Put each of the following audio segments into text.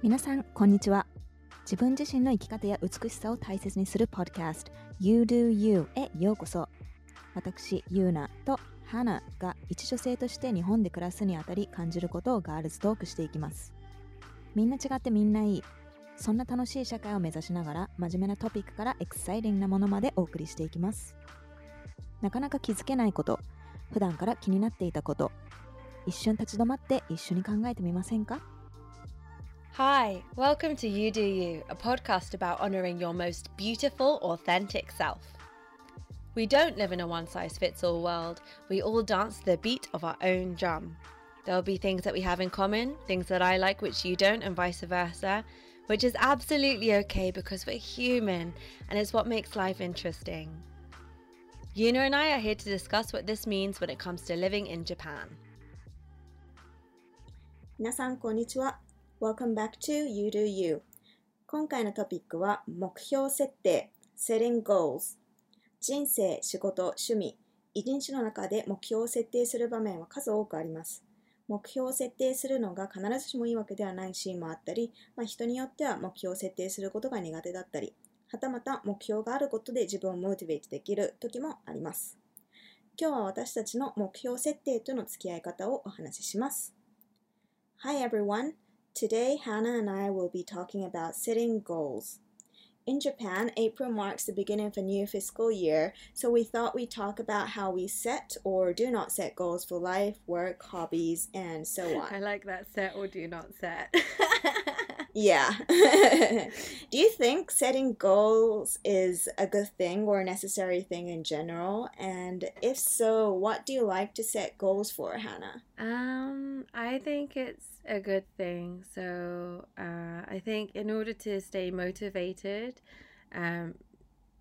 皆さんこんにちは。自分自身の生き方や美しさを大切にするポッドキャスト You Do You へようこそ。私ユーナとハナが一女性として日本で暮らすにあたり感じることをガールズトークしていきます。みんな違ってみんないい。そんな楽しい社会を目指しながら真面目なトピックからエクサイティングなものまでお送りしていきます。なかなか気づけないこと普段から気になっていたこと一瞬立ち止まって一緒に考えてみませんか？Hi, welcome to You Do You, a podcast about honoring your most beautiful, authentic self. We don't live in a one size fits all world, we all dance to the beat of our own drum. There'll be things that we have in common, things that I like which you don't, and vice versa, which is absolutely okay because we're human and it's what makes life interesting. Yuna and I are here to discuss what this means when it comes to living in Japan. 皆さん、こんにちは。 Welcome back to You Do You。今回のトピックは目標設定 Setting Goals 人生、仕事、趣味、一日の中で目標を設定する場面は数多くあります。目標を設定するのが必ずしもいいわけではないシーンもあったり、まあ、人によっては目標を設定することが苦手だったり、はたまた目標があることで自分をモチベートできる時もあります。今日は私たちの目標設定との付き合い方をお話しします。Hi everyone! Today, Hannah and I will be talking about setting goals. In Japan, April marks the beginning of a new fiscal year, so we thought we'd talk about how we set or do not set goals for life, work, hobbies, and so on. I like that set or do not set. Yeah. do you think setting goals is a good thing or a necessary thing in general? And if so, what do you like to set goals for, Hannah? Um, I think it's a good thing. So, uh, I think in order to stay motivated, um,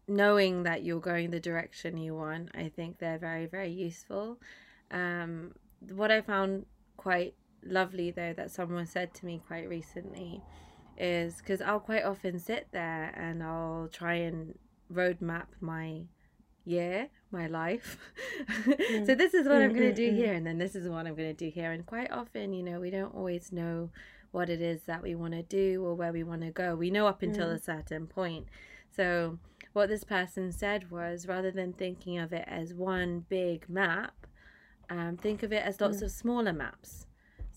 knowing that you're going the direction you want, I think they're very, very useful. Um, what I found quite lovely, though, that someone said to me quite recently is because I'll quite often sit there and I'll try and roadmap my year, my life. so mm. this is what I'm mm, going to mm, do here, and then this is what I'm going to do here. And quite often, you know, we don't always know what it is that we want to do or where we want to go. We know up until a certain point. So what this person said was rather than thinking of it as one big map, um, think of it as lots of smaller maps.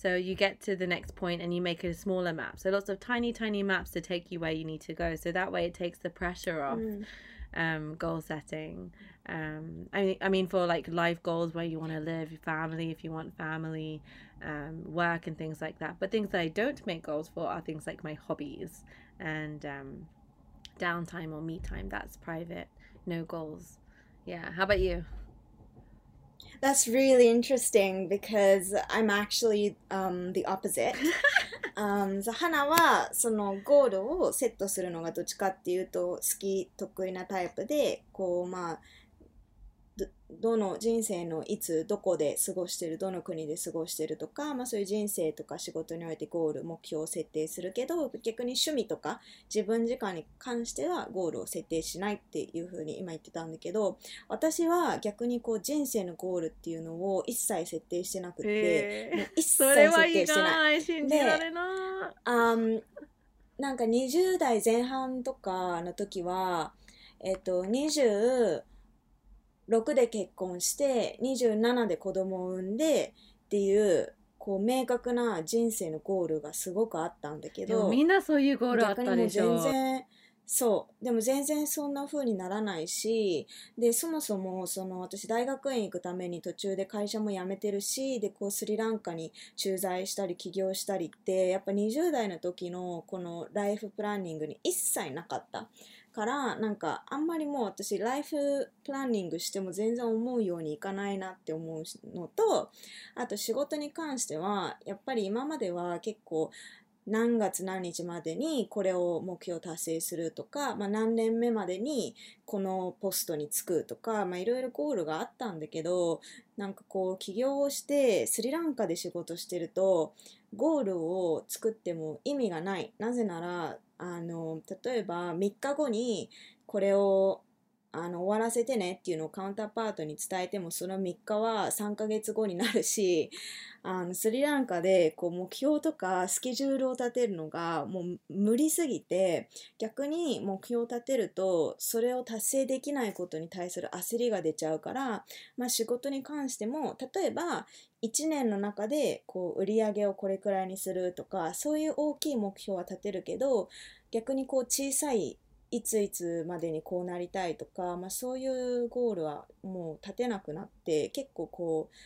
So you get to the next point and you make a smaller map. So lots of tiny, tiny maps to take you where you need to go. So that way it takes the pressure off um, goal setting. Um, I mean, I mean for like life goals where you want to live, family if you want family, um, work and things like that. But things that I don't make goals for are things like my hobbies and um, downtime or me time. That's private, no goals. Yeah. How about you? That's really interesting because I'm actually um, the opposite. um, そう花はそのゴールをセットするのがどっちかっていうと好き得意なタイプでこうまあ どどの人生のいつどこで過ごしてるどの国で過ごしてるとか、まあ、そういう人生とか仕事においてゴール目標を設定するけど逆に趣味とか自分時間に関してはゴールを設定しないっていうふうに今言ってたんだけど私は逆にこう人生のゴールっていうのを一切設定してなくて、もう一切設定してない。い信じられない。あんなんか20代前半とかの時は、えっと、26で結婚して、27で子供を産んでっていう、こう、明確な人生のゴールがすごくあったんだけど、みんなそういうゴールあったでしょ全。然そうでも全然そんな風にならないしでそもそもその私大学院行くために途中で会社も辞めてるしでこうスリランカに駐在したり起業したりってやっぱ20代の時のこのライフプランニングに一切なかったからなんかあんまりもう私ライフプランニングしても全然思うようにいかないなって思うのとあと仕事に関してはやっぱり今までは結構何月何日までにこれを目標達成するとか、まあ、何年目までにこのポストに就くとか、いろいろゴールがあったんだけどなんかこう起業をしてスリランカで仕事してるとゴールを作っても意味がない。なぜならあの例えば3日後にこれをあの終わらせてねっていうのをカウンターパートに伝えてもその3日は3ヶ月後になるし あのスリランカでこう目標とかスケジュールを立てるのがもう無理すぎて逆に目標を立てるとそれを達成できないことに対する焦りが出ちゃうから、まあ、仕事に関しても例えば1年の中でこう売り上げをこれくらいにするとかそういう大きい目標は立てるけど逆にこう小さいいついつまでにこうなりたいとか、まあ、そういうゴールはもう立てなくなって結構こう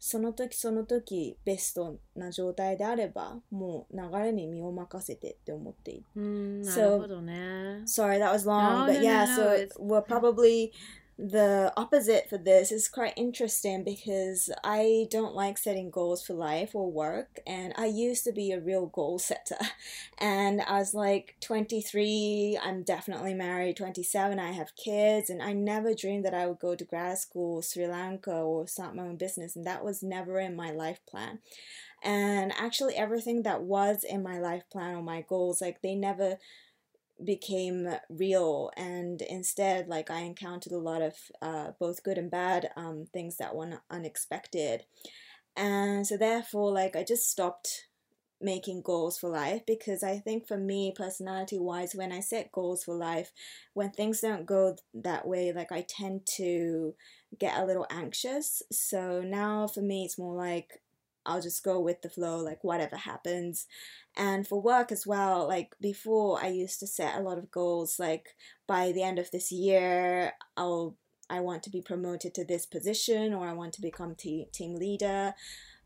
その時その時ベストな状態であればもう流れに身を任せてって思っている。うん、なるほどね。Sorry, that was long, No, but no, yeah, no, so it's- we're probably the opposite for this is quite interesting because I don't like setting goals for life or work and I used to be a real goal setter. And I was like 23 I'm definitely married 27 I have kids and I never dreamed that I would go to grad school Sri Lanka or start my own business and that was never in my life plan. And actually everything that was in my life plan or my goals like they never became real and instead like i encountered a lot of uh, both good and bad um, things that were unexpected. And so therefore like i just stopped making goals for life because i think for me personality wise when i set goals for life when things don't go that way like i tend to get a little anxious. So now for me it's more like I'll just go with the flow, like whatever happens. And for work as well, like before, I used to set a lot of goals, like by the end of this year, I'll I want to be promoted to this position or I want to become te- team leader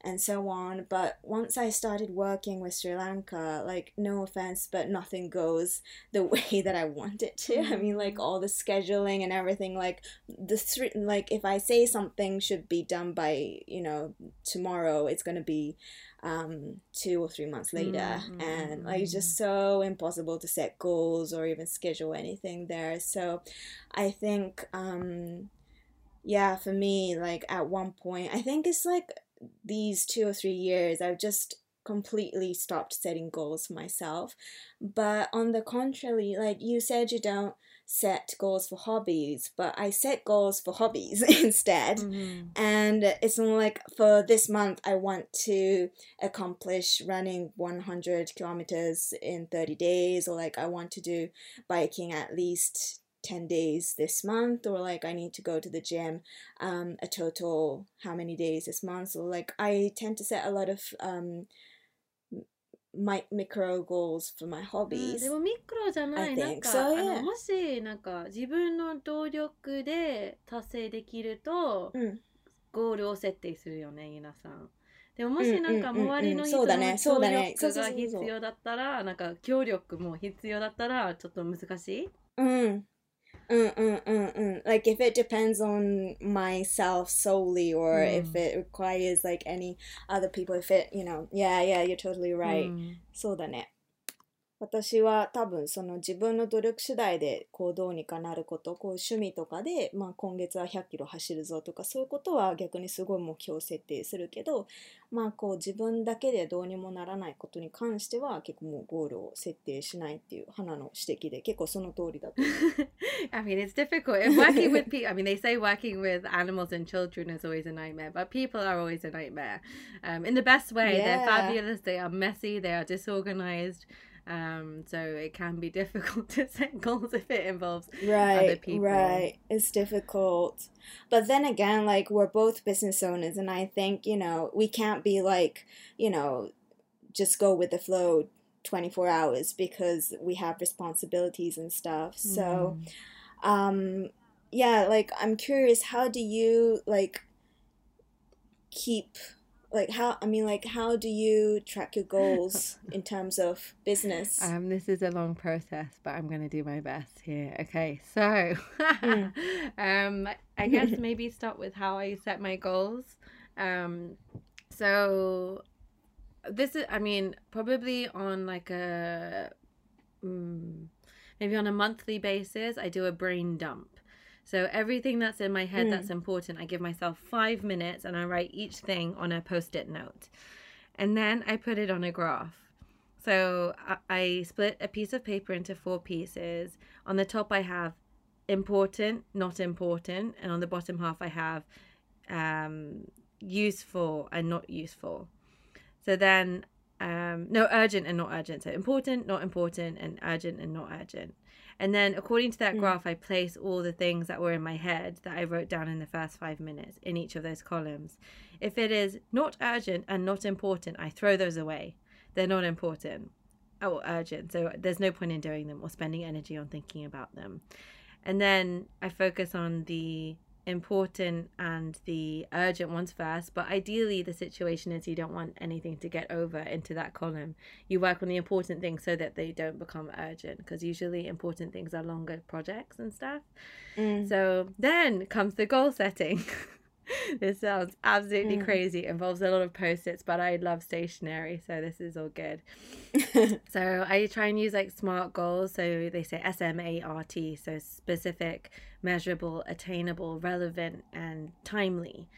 and so on. But once I started working with Sri Lanka, like no offense, but nothing goes the way that I want it to. I mean, like all the scheduling and everything, like the three, like if I say something should be done by you know tomorrow, it's gonna be um, two or three months later, Mm, and like it's just so impossible to set goals or even schedule anything there. So, I think. Um, yeah, for me, like at one point, I think it's like these two or three years, I've just completely stopped setting goals for myself. But on the contrary, like you said, you don't set goals for hobbies, but I set goals for hobbies instead. Mhm. And it's more like for this month, I want to accomplish running 100 kilometers in 30 days, or like I want to do biking at least 10 days this month, or like I need to go to the gym um, a total how many days this month. So like I tend to set a lot of um, my micro goals for my うん hobbies. でもミクロじゃな I いなん think か so, あ yeah. のもしなんか自分の動力で達成できるとうんゴールを設定するよね皆さんでももしなんかうんうんうんうん周りの人の協力が必要だったらなんか協力も必要だったらちょっと難しい Mm. Mm, mm, mm, mm. Like if it depends on myself solely or if Mm. it requires like any other people if it you know yeah yeah you're totally right、うんそうだね 私は多分その自分の努力次第でこうどうにかなることこう趣味とかで、まあ、今月は100キロ走るぞとかそういうことは逆にすごい目標設定するけどまあこう自分だけでどうにもならないことに関しては結構もうゴールを設定しないっていう花の指摘で結構その通りだと思う I mean, it's difficult. And working with people, I mean, they say working with animals and children is always a nightmare, but people are always a nightmare. Um, in the best way, they're Yeah. fabulous, they are messy, they are disorganized. Um, so it can be difficult to set goals if it involves right people. right. It's difficult. But then again like we're both business owners and i think you know we can't be like you know just go with the flow 24 hours because we have responsibilities and stuff. So um yeah like i'm curious how do you like keep like how i mean like how do you track your goals in terms of business Um, this is a long process, but I'm going to do my best here. Okay, so Mm. um, I guess maybe start with how I set my goals. Um, so this is, I mean, probably on like a mm, maybe on a monthly basis, I do a brain dump. So everything that's in my head Mm. that's important, I give myself five minutes and I write each thing on a post-it note, and then I put it on a graph. So I, I split a piece of paper into four pieces. On the top, I have important, not important, and on the bottom half I have um, useful and not useful. So then, um, no, urgent and not urgent. So important, not important, and urgent and not urgent. And then, according to that Mm. graph, I place all the things that were in my head that I wrote down in the first five minutes in each of those columns. If it is not urgent and not important, I throw those away. They're not important or urgent. So there's no point in doing them or spending energy on thinking about them. And then I focus on the important and the urgent ones first. But ideally, the situation is you don't want anything to get over into that column. You work on the important things so that they don't become urgent because usually important things are longer projects and stuff. Mm. So then comes the goal setting. this sounds absolutely Mm. crazy. It involves a lot of post its, but I love stationery, so this is all good. So I try and use like smart goals. So they say S M A R T, so specific, measurable, attainable, relevant, and timely.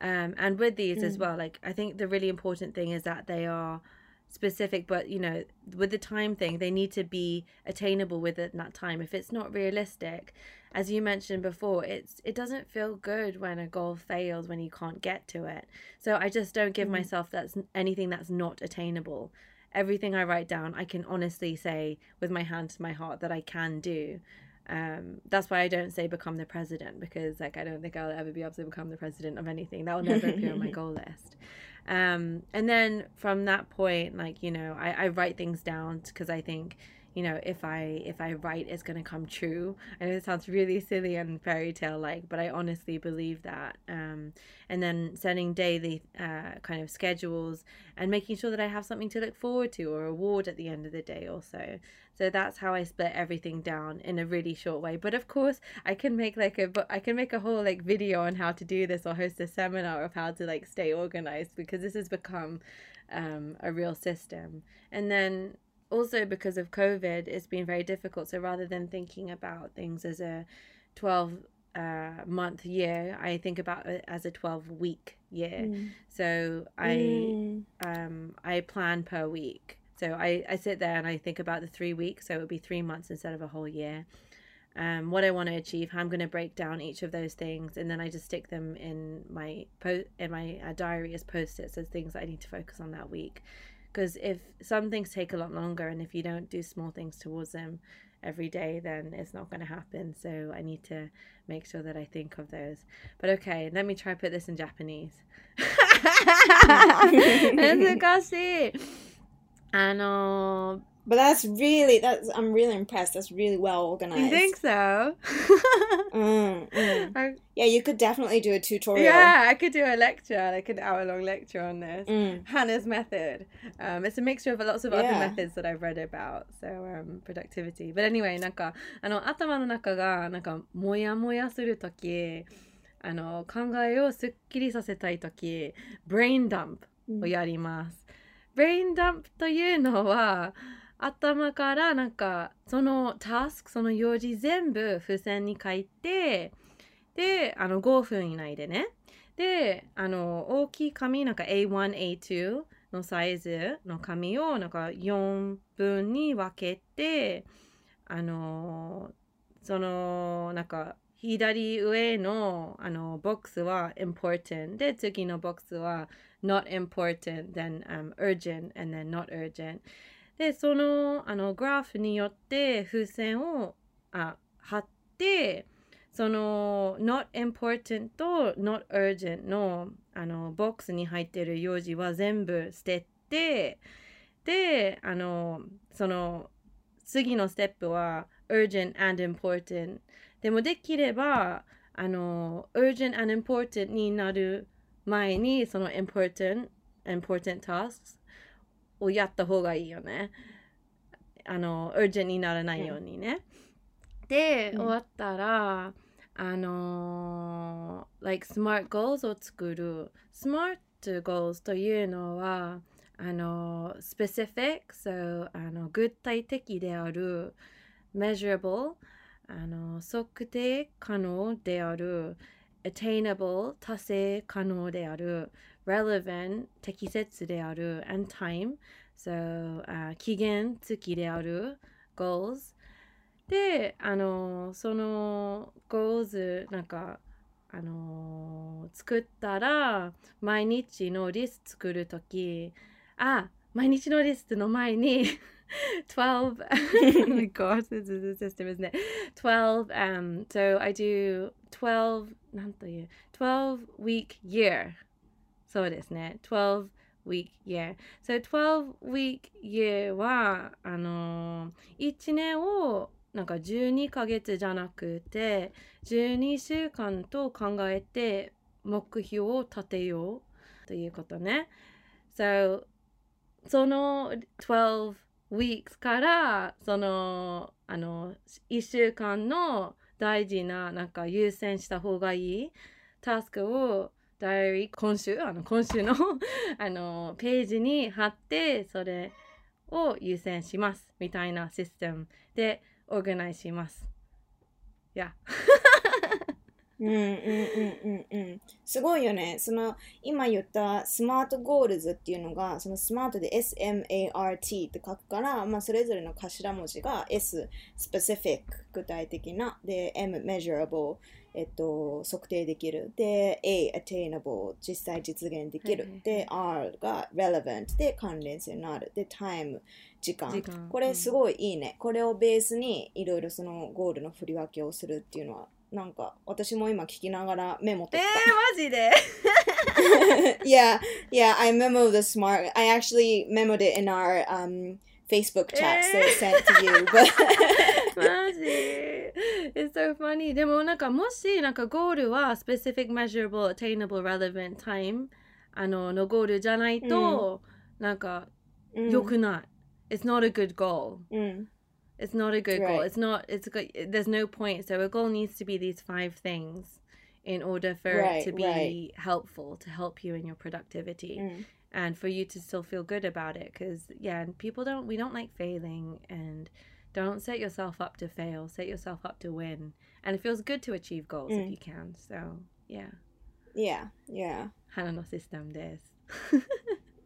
Um, and with these as Mm. well, like I think the really important thing is that they are specific, but you know, with the time thing, they need to be attainable within that time. If it's not realistic, as you mentioned before, it's it doesn't feel good when a goal fails when you can't get to it. So I just don't give Mhm. myself that's anything that's not attainable everything I write down, I can honestly say with my hand to my heart that I can do. Um, that's why I don't say become the president because like I don't think I'll ever be able to become the president of anything. That will never appear on my goal list. Um, and then from that point, like you know, I, I write things down because I think you know if I if I write, it's gonna come true. I know it sounds really silly and fairy tale like, but I honestly believe that. Um, and then setting daily uh, kind of schedules and making sure that I have something to look forward to or award at the end of the day also. So that's how I split everything down in a really short way. But of course, I can make like a I can make a whole like video on how to do this or host a seminar of how to like stay organized because this has become um, a real system. And then also because of COVID, it's been very difficult. So rather than thinking about things as a 12 uh, month year, I think about it as a 12 week year. Mm. So I Mm. um, I plan per week. So I, I sit there and I think about the three weeks. So it would be three months instead of a whole year. Um, what I want to achieve, how I'm going to break down each of those things, and then I just stick them in my po- in my uh, diary as post-its as things that I need to focus on that week Because if some things take a lot longer, and if you don't do small things towards them every day, then it's not going to happen. So I need to make sure that I think of those. But okay, let me try put this in Japanese. 難しい。あの But that's really that's I'm really impressed. That's really well ー、 organized. you think so? Mm, mm. I- Yeah, you could definitely do a tutorial. yeah, I could do a lecture, like an hour long lecture on this. Mm. Hannah's method. Um, it's a mixture of lots of other Yeah. methods that I've read about. So, um, productivity. But anyway, なんか、あの、頭の中が、なんか、もやもやするとき、あの、考えをすっきりさせたいとき、brain dump をやります。brain dump というのは、 頭からなんか、そのタスク、その用事全部付箋に書いて、で、あの、5分以内でね。で、あの、大きい紙、なんか A1、A2 のサイズの紙をなんか4分に分けて、あの、その、なんか、左上のあのボックスは important で次のボックスは not important then、um, urgent and then not urgent でそのあのグラフによって風船をあ貼ってその not important と not urgent のあのボックスに入ってる用事は全部捨ててであのその次のステップは urgent and important でもできればあの urgent and important になる前にその important important tasks をやった方がいいよね。あの urgent にならないようにね。で、うん終わったらあの like smart goals を作る smart goals というのはあの specific so あの具体的である measurable あの測定可能である attainable 達成可能である relevant 適切である and time so、uh, 期限付きである goals であのその goals なんかあの作ったら毎日のリスト作るときあ毎日のリストの前に12 oh my god this is the system isn't it 12 um so I do 12なんという12 week year そうですね12 week year so 12 week year はあの1年をなんか12ヶ月じゃなくて12週間と考えて目標を立てようということね。So その12 weeks からそのあの1週間の大事ななんか優先した方がいいタスクをダイアリー今週あの今週の あのページに貼ってそれを優先しますみたいなシステムでオーガナイします。いや。うんうんうんうんうんすごいよね。その今言ったスマートゴールズっていうのがそのスマートで SMART って書くから、まあ、それぞれの頭文字が S specific 具体的なで M measurable えっと、測定できる。で、A、attainable、実際実現できる。で、R が relevant で関連性のある。で、time、時間。時間これすごいいいね。これをベースにいろいろそのゴールの振り分けをするっていうのは、なんか私も今聞きながらメモってた。えー、マジで？Yeah, yeah, I memoed the smart. I actually memoed it in our um, Facebook chat, so sent to you. But マジ It's so funny. でもなんかもしなんかゴールは specific, measurable, attainable, relevant time あののゴールじゃないと、うん、なんか良くない。It's not a good goal. うん It's not a good goal. It's not. It's good. There's no point. So a goal needs to be these five things in order for right, it to be right. helpful to help you in your productivity mm. and for you to still feel good about it. Because yeah, people don't. We don't like failing and don't set yourself up to fail. Set yourself up to win. And it feels good to achieve goals mm. if you can. So, yeah. Yeah, yeah. 花のシステムです。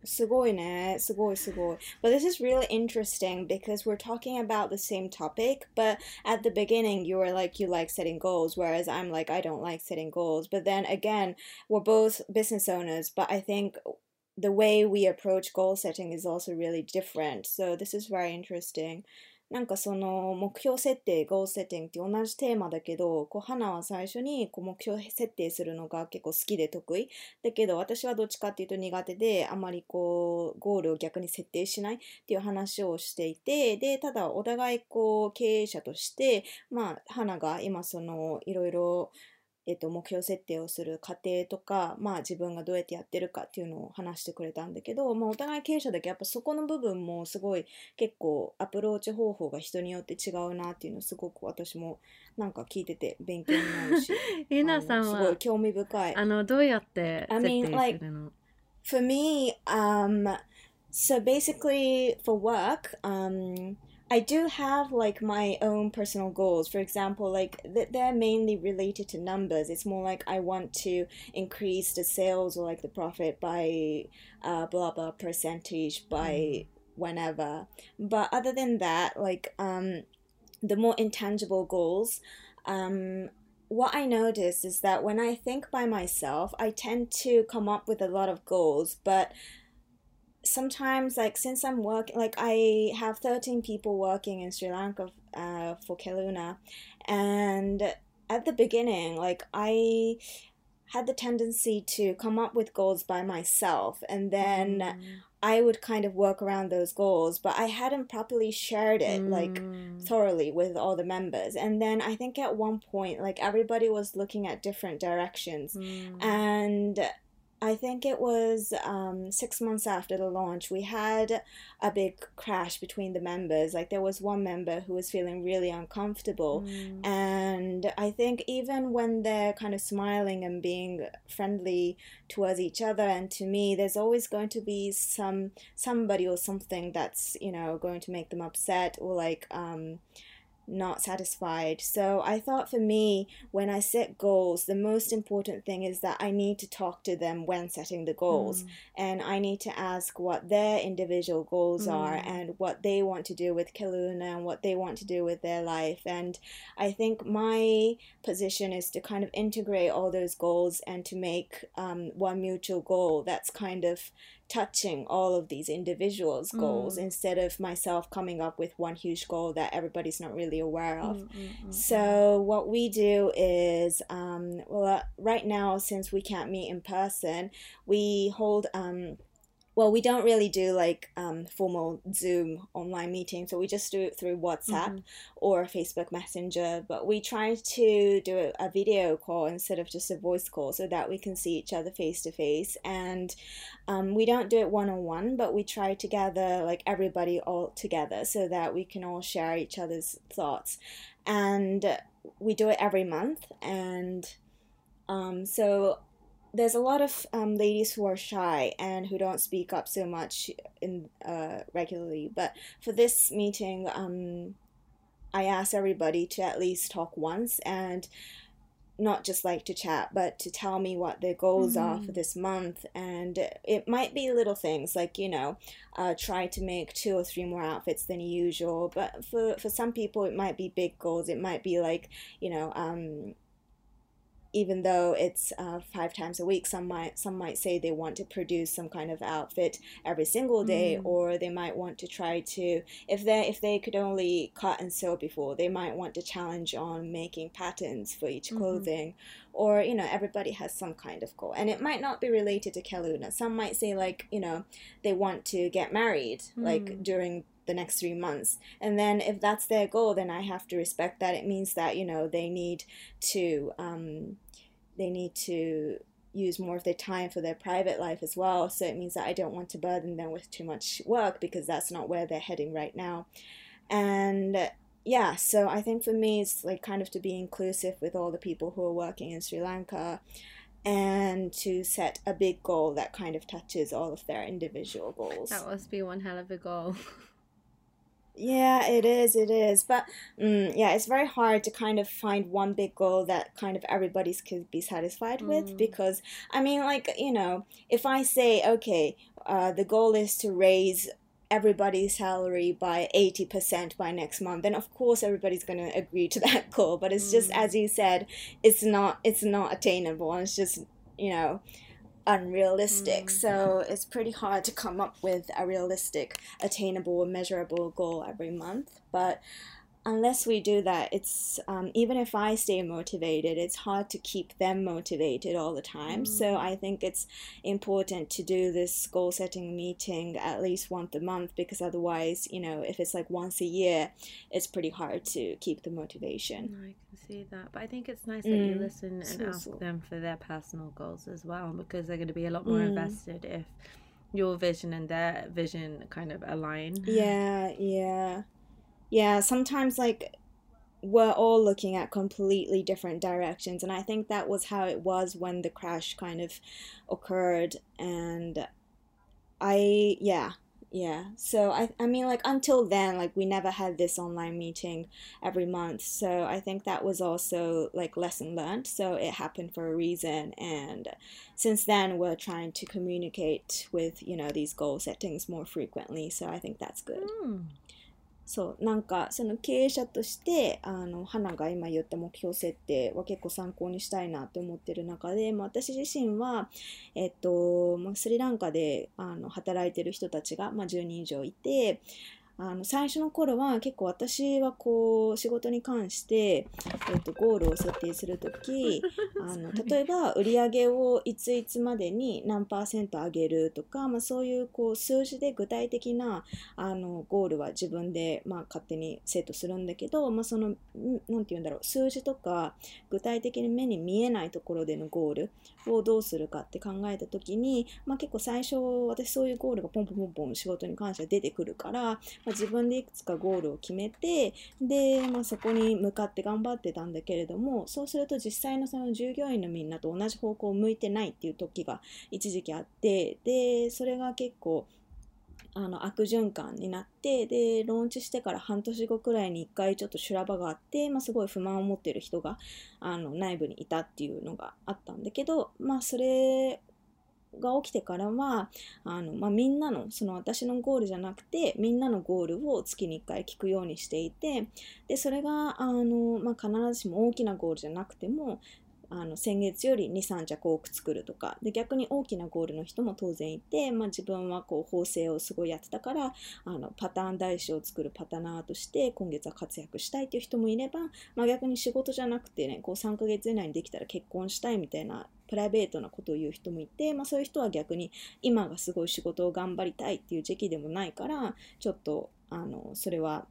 すごいね。すごいすごい。But this is really interesting because we're talking about the same topic, but at the beginning you were like you like setting goals, whereas I'm like I don't like setting goals. But then again, we're both business owners, but I think the way we approach goal setting is also really different. So this is very interesting. なんかその目標設定、ゴールセッティングって同じテーマだけど、こう花は最初にこう目標設定するのが結構好きで得意。だけど私はどっちかっていうと苦手で、あまりこうゴールを逆に設定しないっていう話をしていて、で、ただお互いこう経営者として、まあ花が今そのいろいろえっと、目標設定をする過程とか、まあ、自分がどうやってやってるかっていうのを話してくれたんだけど、まあ、お互い経営者だけやっぱそこの部分もすごい結構アプローチ方法が人によって違うなっていうのをすごく私もなんか聞いてて勉強になるし えなさんはすごい興味深い。あのどうやって設定するの、I mean, like, For me, um, so basically for work, um, I do have like my own personal goals. For example, like th- they're mainly related to numbers. It's more like I want to increase the sales or like the profit by uh, blah blah percentage by mm. whenever. But other than that, like um, the more intangible goals, um, what I notice is that when I think by myself, I tend to come up with a lot of goals, but sometimes like since I'm working like I have 13 people working in Sri Lanka uh, for Keluna and at the beginning like I had the tendency to come up with goals by myself and then mm. I would kind of work around those goals, but I hadn't properly shared it mm. like thoroughly with all the members. And then I think at one point, like everybody was looking at different directions, mm. and I think it was um, six months after the launch, we had a big crash between the members. Like, there was one member who was feeling really uncomfortable. Mm. And I think even when they're kind of smiling and being friendly towards each other and to me, there's always going to be some somebody or something that's, you know, going to make them upset or like, um, not satisfied. So I thought for me, when I set goals, the most important thing is that I need to talk to them when setting the goals. Mm. And I need to ask what their individual goals are Mm. and what they want to do with Keluna and what they want to do with their life. And I think my position is to kind of integrate all those goals and to make um, one mutual goal that's kind of touching all of these individuals' goals Mm. instead of myself coming up with one huge goal that everybody's not really aware of. Mm, mm, mm, So what we do is, um, well, uh, right now since we can't meet in person, we hold. Um, well, we don't really do like um, formal Zoom online meetings, so we just do it through WhatsApp Mhm. or Facebook Messenger. But we try to do a, a video call instead of just a voice call, so that we can see each other face to face. And um, we don't do it one on one, but we try to gather like everybody all together so that we can all share each other's thoughts. And we do it every month, and um, so there's a lot of um, ladies who are shy and who don't speak up so much in uh, regularly. But for this meeting, um, I asked everybody to at least talk once and not just like to chat, but to tell me what their goals are for Mm. this month. And it might be little things like, you know, uh, try to make two or three more outfits than usual. But for, for some people, it might be big goals. It might be like, you know, um, even though it's uh, five times a week, some might some might say they want to produce some kind of outfit every single day, Mm. or they might want to try to if they if they could only cut and sew before, they might want to challenge on making patterns for each Mhm. clothing, or you know everybody has some kind of goal, and it might not be related to Keluna. Some might say like you know they want to get married like Mm. during the next three months and then if that's their goal then i have to respect that it means that you know they need to um, they need to use more of their time for their private life as well. So it means that i don't want to burden them with too much work because that's not where they're heading right now. And yeah so i think for me it's like kind of to be inclusive with all the people who are working in sri lanka and to set a big goal that kind of touches all of their individual goals. That must be one hell of a goal. Yeah, it is, it is. But mm, yeah, it's very hard to kind of find one big goal that kind of everybody's could be satisfied with Mm. because I mean, like, you know, if I say, okay, uh, the goal is to raise everybody's salary by 80% by next month, then of course everybody's going to agree to that goal. But it's just Mm. as you said, it's not it's not attainable. It's just, you know, unrealistic. Mm. So it's pretty hard to come up with a realistic, attainable, measurable goal every month. But unless we do that, it's um, even if I stay motivated, it's hard to keep them motivated all the time. So Mm. I think it's important to do this goal setting meeting at least once a month because otherwise, you know, if it's like once a year, it's pretty hard to keep the motivation. No, I can see that. But I think it's nice that you Mm. listen and So- ask so. them for their personal goals as well because they're going to be a lot more Mm. invested if your vision and their vision kind of align. Yeah, yeah. Yeah, sometimes like we're all looking at completely different directions and I think that was how it was when the crash kind of occurred and I yeah, yeah. So I I mean like until then like we never had this online meeting every month. So I think that was also like lesson learned. So it happened for a reason and since then we're trying to communicate with, you know, these goal settings more frequently. So I think that's good. Mm. そうなんかその経営者としてあの花が今言った目標設定は結構参考にしたいなと思ってる中で、まあ、私自身は、えっとまあ、スリランカであの働いてる人たちが、まあ、10人以上いてあの最初の頃は結構私はこう仕事に関して、えっと、ゴールを設定するとき あの例えば売り上げをいついつまでに何パーセント上げるとか、まあ、そういうこう数字で具体的なあのゴールは自分で、まあ、勝手にセットするんだけど、まあ、そのんなんて言うんだろう数字とか具体的に目に見えないところでのゴールをどうするかって考えた時に、まあ、結構最初私そういうゴールがポンポンポンポン仕事に関しては出てくるから、まあ、自分でいくつかゴールを決めてで、まあ、そこに向かって頑張ってたんだけれどもそうすると実際のその従業員のみんなと同じ方向を向いてないっていう時が一時期あってでそれが結構あの悪循環になってでローンチしてから半年後くらいに1回ちょっと修羅場があって、まあ、すごい不満を持ってる人があの内部にいたっていうのがあったんだけど、まあ、それが起きてからはあの、まあ、みんなのその私のゴールじゃなくてみんなのゴールを月に1回聞くようにしていてでそれがあの、まあ、必ずしも大きなゴールじゃなくてもあの先月より23着多く作るとかで逆に大きなゴールの人も当然いて、まあ、自分はこう縫製をすごいやってたからあのパターン台紙を作るパタナーとして今月は活躍したいっていう人もいれば、まあ、逆に仕事じゃなくてねこう3ヶ月以内にできたら結婚したいみたいなプライベートなことを言う人もいて、まあ、そういう人は逆に今がすごい仕事を頑張りたいっていう時期でもないからちょっとあのそれは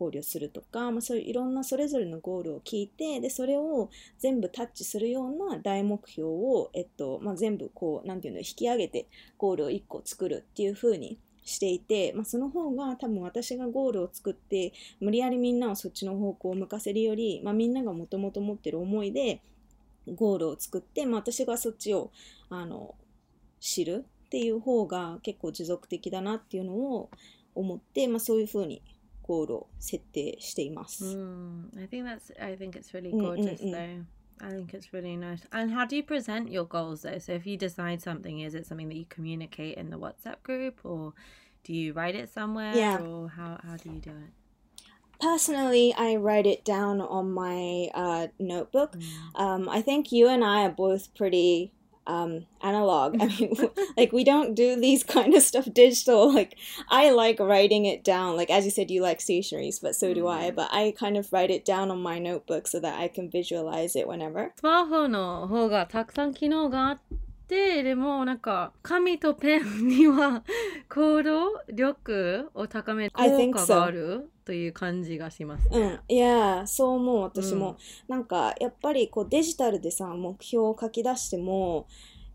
考慮するとか、まあ、そういういろんなそれぞれのゴールを聞いてでそれを全部タッチするような大目標を、えっとまあ、全部こう何て言うの引き上げてゴールを1個作るっていう風にしていて、まあ、その方が多分私がゴールを作って無理やりみんなをそっちの方向を向かせるより、まあ、みんながもともと持ってる思いでゴールを作って、まあ、私がそっちをあの知るっていう方が結構持続的だなっていうのを思って、まあ、そういう風にゴールを設定しています。Mm, I think that's I think it's really gorgeous though. I think it's really nice. And how do you present your goals though? So if you decide something, is it something that you communicate in the WhatsApp group or do you write it somewhere yeah. or how, how do you do it? Personally, I write it down on my uh, notebook. Mm. Um, I think you and I are both pretty um, analog. I mean, like we don't do these kind of stuff digital. Like I like writing it down. Like as you said, you like stationaries, but so do I. Mm-hmm. But I kind of write it down on my notebook so that I can visualize it whenever. スマホの方がたくさん機能があってでもなんか紙とペンには行動力を高める効果がある という感じがします、ね、うん。いや、そう思う私も、うん、なんかやっぱりこうデジタルでさ目標を書き出しても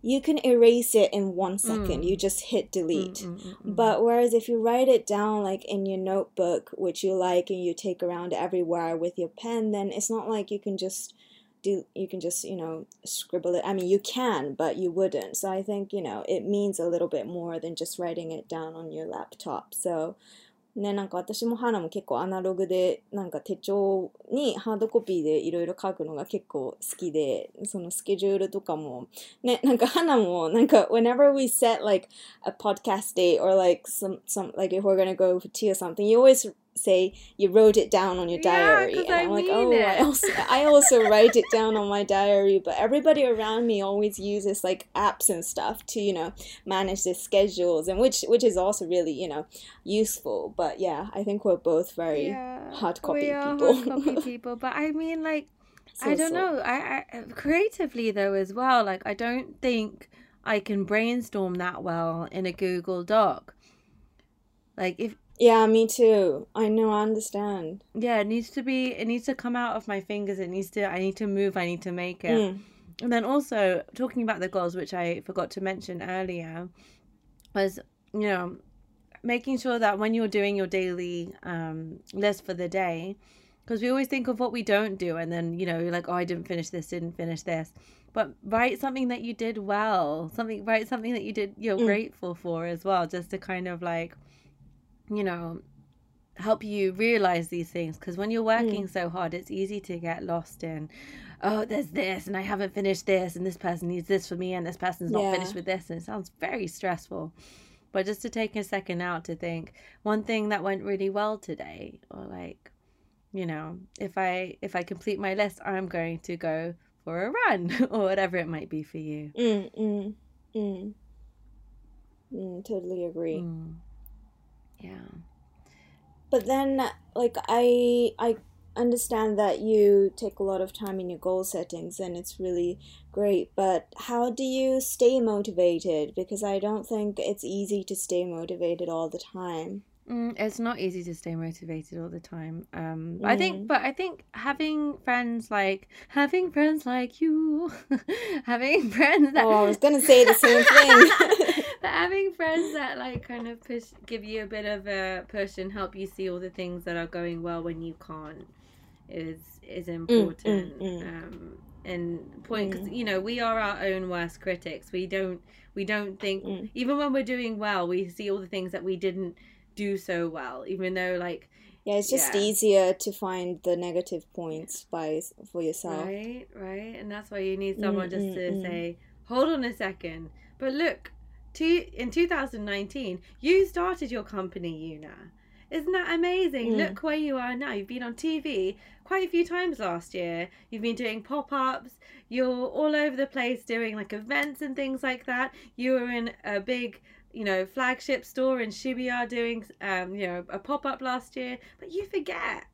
you can erase it in one second. Mm. You just hit delete. Mm, mm, mm, but whereas if you write it down like in your notebook, which you like and you take around everywhere with your pen, then it's not like you can just do you can just you know scribble it i mean you can but you wouldn't so i think you know it means a little bit more than just writing it down on your laptop so ね、なんか私も花も結構アナログでなんか手帳にハードコピーでいろいろ書くのが結構好きでそのスケジュールとかもねなんか花もなんか whenever we set like a podcast date or like some some like if we're gonna go for tea or something you always say you wrote it down on your diary. Yeah, and I'm like, oh, it. I also, I also write it down on my diary, but everybody around me always uses like apps and stuff to, you know, manage their schedules and which which is also really, you know, useful. But yeah, I think we're both very yeah, hard copy we people. Hard copy people, but I mean like so, I don't so. know. I, I creatively though as well, like I don't think I can brainstorm that well in a Google Doc. Like if yeah, me too. I know, I understand. Yeah, it needs to be, it needs to come out of my fingers. It needs to, I need to move, I need to make it. Mm. And then also, talking about the goals, which I forgot to mention earlier, was, you know, making sure that when you're doing your daily um, list for the day, because we always think of what we don't do, and then, you know, you're like, oh, I didn't finish this, didn't finish this. But write something that you did well, something, write something that you did, you're mm. grateful for as well, just to kind of like, you know, help you realize these things because when you're working mm. so hard it's easy to get lost in oh there's this and i haven't finished this and this person needs this for me and this person's not yeah. finished with this and it sounds very stressful but just to take a second out to think one thing that went really well today or like you know if i if i complete my list i'm going to go for a run or whatever it might be for you mm, mm, mm. mm totally agree mm. Yeah. But then like I I understand that you take a lot of time in your goal settings and it's really great but how do you stay motivated because i don't think it's easy to stay motivated all the time mm, it's not easy to stay motivated all the time um mm. i think but i think having friends like having friends like you having friends that oh i was gonna say the same thing but having friends that like kind of push, give you a bit of a push and help you see all the things that are going well when you can't is is mm, important. Mm, mm, mm. Um, and point because mm. you know we are our own worst critics. We don't We don't think, Mm. even when we're doing well, we see all the things that we didn't do so well, even though, like, Yeah, it's just Yeah. easier to find the negative points by for yourself. right, right. And that's why you need someone just to say, hold on a second. But look, in 2019, you started your company, Yuna. Isn't that amazing? Mm. Look where you are now. You've been on TV quite a few times last year. You've been doing pop ups. You're all over the place doing like events and things like that. You were in a big, you know, flagship store in Shibuya doing, um, you know, a pop up last year. But you forget.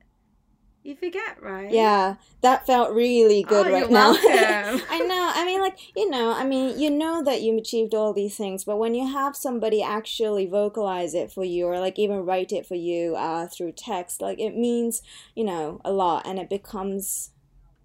You forget, right? Yeah, that felt really good Oh, right you're now. welcome. I know. I mean, like, you know, I mean, you know that you achieved all these things, but when you have somebody actually vocalize it for you or like even write it for you uh, through text, like it means, you know, a lot and it becomes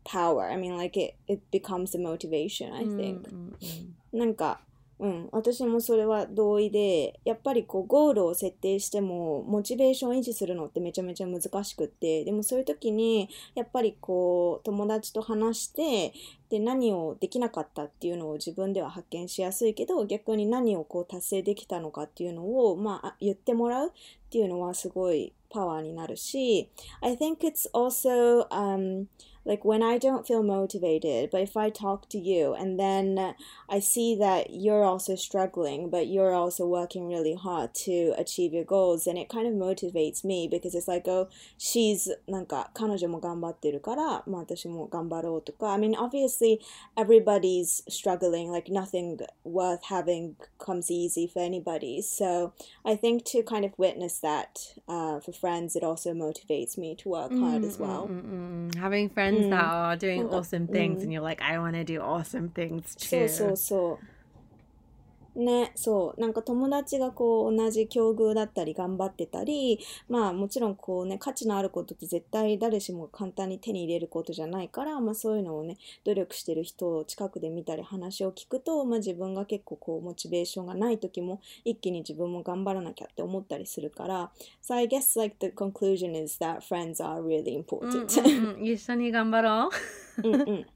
power. I mean, like it, it becomes the motivation, I think. うんうんうんなんか、 うん、私もそれは同意で、やっぱりこうゴールを設定しても、モチベーション維持するのってめちゃめちゃ難しくって、でもそういう時に、やっぱりこう、友達と話して、で、何をできなかったっていうのを自分では発見しやすいけど、逆に何をこう達成できたのかっていうのを、まあ、言ってもらうっていうのはすごいパワーになるし、I think it's also, um, like when I don't feel motivated, but if I talk to you and then I see that you're also struggling, but you're also working really hard to achieve your goals, and it kind of motivates me because it's like, oh, she's なんか彼女も頑張ってるから、まあ私も頑張ろうとか。I mean, obviously, everybody's struggling. Like nothing worth having comes easy for anybody. So I think to kind of witness that uh, for friends, it also motivates me to work hard as well. うんうんうんうん Having friends that are doing なんか awesome things うん and you're like, I want to do awesome things そ too. うそうそう。 ね、そう。なんか友達がこう同じ境遇だったり頑張ってたり、まあもちろんこうね、価値のあることって絶対誰しも簡単に手に入れることじゃないから、まあそういうのをね、努力してる人を近くで見たり話を聞くと、まあ自分が結構こうモチベーションがない時も一気に自分も頑張らなきゃって思ったりするから、So I guess like the conclusion is that friends are really うん important. うんうん一緒に頑張ろう。うんうん。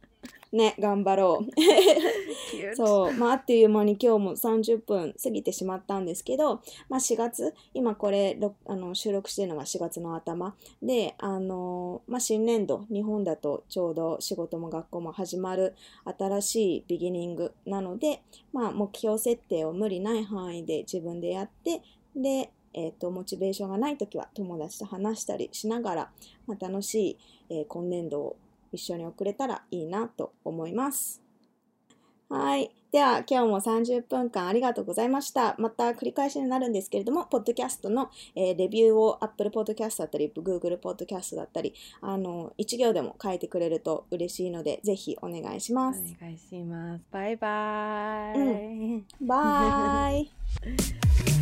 ね、頑張ろう。そう、まあ、あっという間に今日も30分過ぎてしまったんですけど、まあ、4月、今これろあの収録してるのが4月の頭。で、あの、まあ、新年度、日本だとちょうど仕事も学校も始まる新しいビギニングなので、まあ、目標設定を無理ない範囲で自分でやって、で、えっ、と、モチベーションがないときは友達と話したりしながら、まあ、楽しい、えー今年度を一緒に送れたらいいなと思います。はい。では、今日も30分間ありがとうございました。また繰り返しになるんですけれども、ポッドキャストの、えーレビューを Apple Podcast だったり、Google Podcast だったり、あの、1行でも書いてくれると嬉しいので、ぜひお願いしおます。願いします。バイバイ。バイ